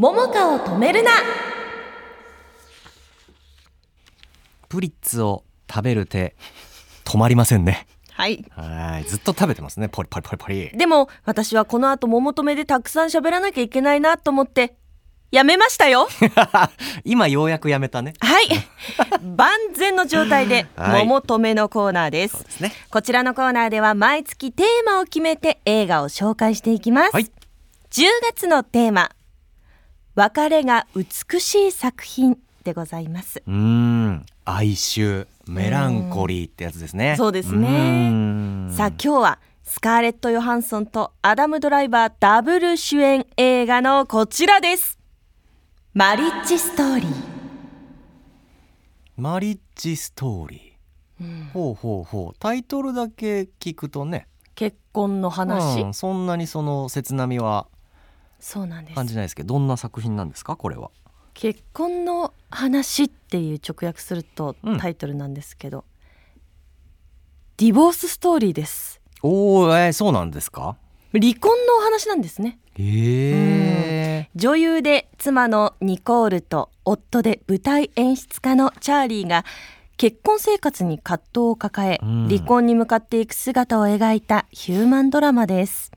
桃香を止めるな。プリッツを食べる手止まりませんね。はい。はい。ずっと食べてますね。ポリポリポリポリ。でも私はこの後桃止めでたくさん喋らなきゃいけないなと思ってやめましたよ。今ようやくやめたね。はい。万全の状態で はい。桃止めのコーナーです、そうですね。こちらのコーナーでは毎月テーマを決めて映画を紹介していきます、はい。10月のテーマ別れが美しい作品でございます。うーん。哀愁メランコリーってやつですね。そうですね。さあ今日はスカーレット・ヨハンソンとアダム・ドライバーダブル主演映画のこちらです。マリッジストーリー。マリッジストーリー、ほうほうほう。タイトルだけ聞くとね。結婚の話、うん。そんなにその切なみはそうなんです。感じないですけどどんな作品なんですか？これは。結婚の話っていう直訳するとうん。タイトルなんですけど、ディボースストーリーです。おお、えー、そうなんですか？離婚のお話なんですね。へえ女優で妻のニコールと夫で舞台演出家のチャーリーが結婚生活に葛藤を抱え、うん。離婚に向かっていく姿を描いたヒューマンドラマです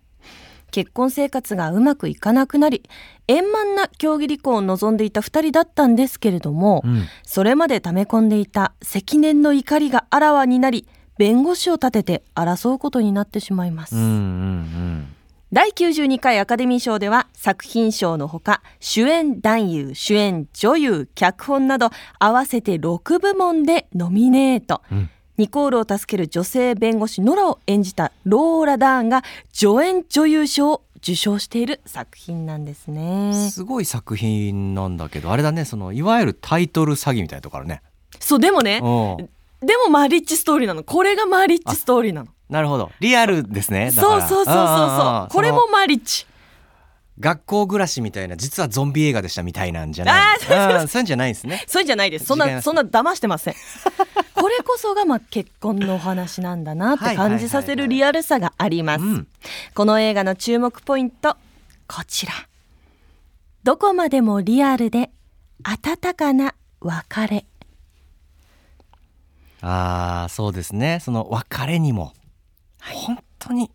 結婚生活がうまくいかなくなり円満な協議離婚を望んでいた2人だったんですけれども、うん。それまで溜め込んでいた積年の怒りがあらわになり弁護士を立てて争うことになってしまいます、うんうん第92回アカデミー賞では作品賞のほか主演男優主演女優脚本など合わせて6部門でノミネート、うんニコールを助ける女性弁護士ノラを演じたローラ・ダーンが助演女優賞を受賞している作品なんですうんね。すごい作品なんだけどあれだねそのいわゆるタイトル詐欺みたいなとこあるね。そうでもねうん。でもマリッジストーリーなの。これがマリッジストーリーなの。なるほど。リアルですねそうそうそうそうそう。これもマリッジ学校暮らしみたいな実はゾンビ映画でしたみたいなんじゃない？ああそうそうそう。うんそういうんじゃないんですね。そういうんじゃないです。そんなそんな騙してませんこれこそがまあ結婚のお話なんだなって感じさせるリアルさがあります、うん。この映画の注目ポイントこちら。どこまでもリアルで温かな別れ。ああそうですね。その別れにも本当に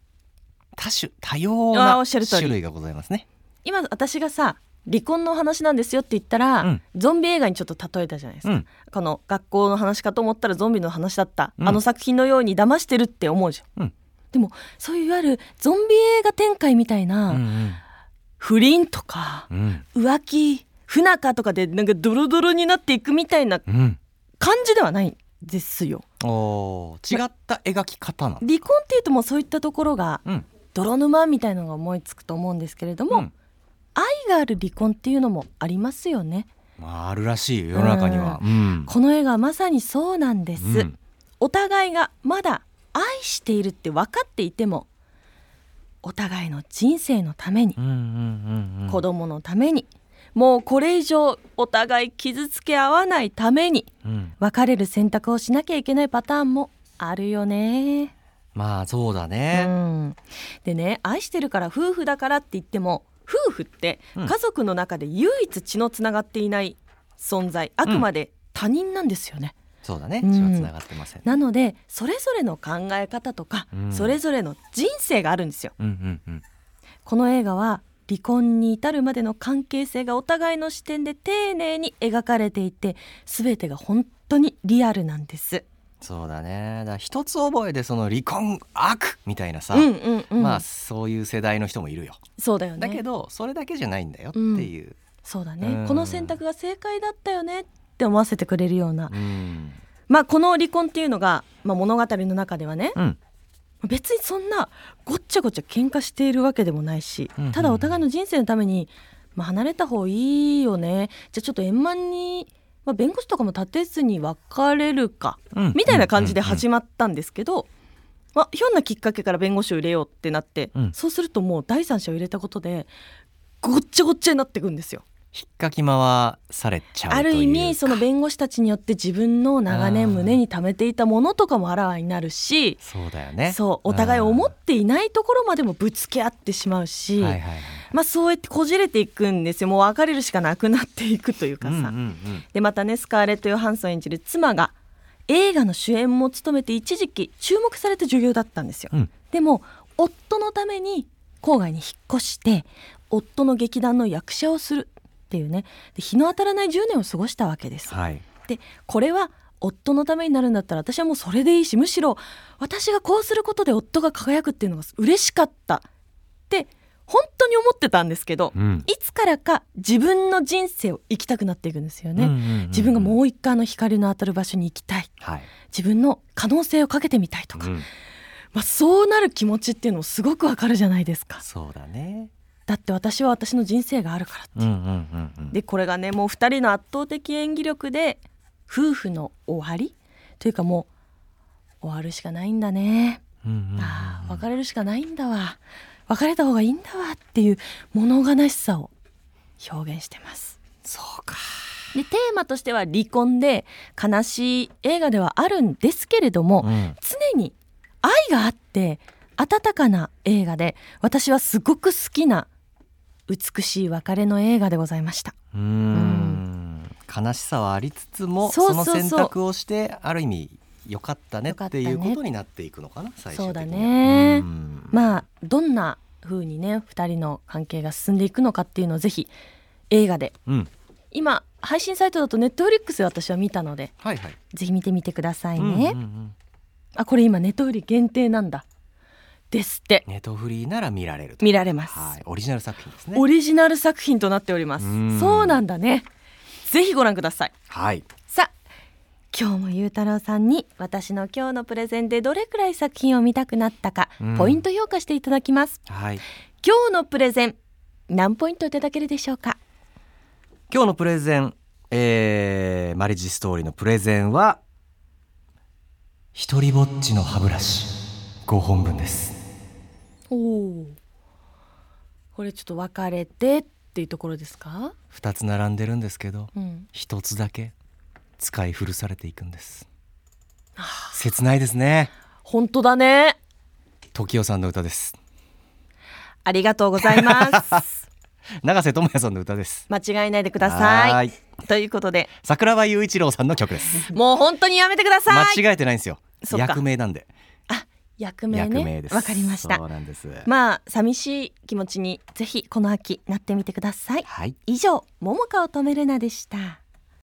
多種多様あーなおっしゃる通り。種類がございますね。今私がさ離婚のお話なんですよって言ったら、うん。ゾンビ映画にちょっと例えたじゃないですか、うん。この学校の話かと思ったらゾンビの話だった、うん。あの作品のように騙してるって思うじゃん、うん。でもそういういわゆるゾンビ映画展開みたいな、うん不倫とかうん。うん浮気不仲とかでなんかドロドロになっていくみたいなうん。感じではないんですよ。おー違った描き方なの。離婚っていうともうそういったところがうん。泥沼みたいのが思いつくと思うんですけれども、うん愛がある離婚っていうのもありますよね。まああるらしい世の中には。うん。この映画はまさにそうなんです、うん。お互いがまだ愛しているって分かっていてもお互いの人生のためにうんうんうんうん。子供のためにもうこれ以上お互い傷つけ合わないためにうん。別れる選択をしなきゃいけないパターンもあるよね。まあそうだうねん、でね愛してるから夫婦だからって言っても夫婦ってうん。家族の中で唯一血のつながっていない存在。あくまで他人なんですよね。そうだね。うん。血はつながってません。なのでそれぞれの考え方とか、うん。それぞれの人生があるんですよ。うんうんうん。この映画は離婚に至るまでの関係性がお互いの視点で丁寧に描かれていて全てが本当にリアルなんです。そうだね。だ一つ覚えでその離婚悪みたいなさ、うんうんうん、まあそういう世代の人もいるよ。そうだよね。だけどそれだけじゃないんだよっていう、そうだね、うん。この選択が正解だったよねって思わせてくれるような、うん。まあこの離婚っていうのが、まあ、物語の中ではねうん。別にそんなごっちゃごちゃ喧嘩しているわけでもないし、うんうんうん。ただお互いの人生のために、まあ、離れた方がいいよね。じゃあちょっと円満に、まあ、弁護士とかも立てずに別れるか、うん。みたいな感じでうん始まったんですけど、まあ、ひょんなきっかけから弁護士を入れようってなって、うん。そうするともう第三者を入れたことでごっちゃごっちゃになっていくんですよ。引っかき回されちゃうというある意味そのか弁護士たちによって自分の長年胸に溜めていたものとかもあらわになるしそうだよね。そうお互い思っっていないところまでもぶつけ合ってしまうし、はいはいはいまあそうやってこじれていくんですよ。もう別れるしかなくなっていくというかさ、うんうんうん。でまたねスカーレット・ヨハンソン演じる妻が映画の主演も務めて一時期注目された女優だったんですよ、うん。でも夫のために郊外に引っ越して夫の劇団の役者をするっていうね。で日の当たらない10年を過ごしたわけです。はい。でこれは夫のためになるんだったら私はもうそれでいいしむしろ私がこうすることで夫が輝くっていうのが嬉しかったって本当に思ってたんですけど、うん。いつからか自分の人生を生きたくなっていくんですよね、うんうんうんうん。自分がもう一回あの光の当たる場所に行きたい。はい。自分の可能性をかけてみたいとか、うん。まあ、そうなる気持ちっていうのもすごくわかるじゃないですか。そうだね。だって私は私の人生があるからうんうんうんうん。でこれがねもう2人の圧倒的演技力で夫婦の終わりというかもう終わるしかないんだね、うんうんうんああ別れるしかないんだわ別れた方がいいんだわっていう物悲しさを表現してます。そうか。でテーマとしては離婚で悲しい映画ではあるんですけれども、うん。常に愛があって温かな映画で私はすごく好きな美しい別れの映画でございました。うーん。悲しさはありつつもそうそうそう。の選択をしてある意味良かったねっていうことになっていくのかな最終的には。そうだね。うん。まあどんな風にね2人の関係が進んでいくのかっていうのをぜひ映画で。うん。今配信サイトだとネットフリックスで私は見たのではいはい。ぜひ見てみてくださいね、うんうんうんあこれ今ネットフリ限定なんだ。ですって。ネトフリーなら見られると。見られます、はい。オリジナル作品ですね。オリジナル作品となっております。うん。そうなんだね。ぜひご覧ください。はい今日もゆうたろうさんに私の今日のプレゼンでどれくらい作品を見たくなったか、うん。ポイント評価していただきます。はい。今日のプレゼン何ポイントいただけるでしょうか？今日のプレゼン、えーマリッジストーリーのプレゼンは一人ぼっちの歯ブラシ5本分です。おおこれちょっと分かれてっていうところですか？2つ並んでるんですけどうん。1つだけ使い古されていくんです。切ないですね。本当だね。時代さんの歌です。ありがとうございます。永瀬智也さんの歌です。間違いないでくだはさーい。ということで。桜庭雄一郎さんの曲です。もう本当にやめてください。間違えてないんですよ。役名なんで。あ役名役ね名です。わかりました。そうなんです。まあ寂しい気持ちにぜひこの秋なってみてください。はい。以上桃花を止めるなでした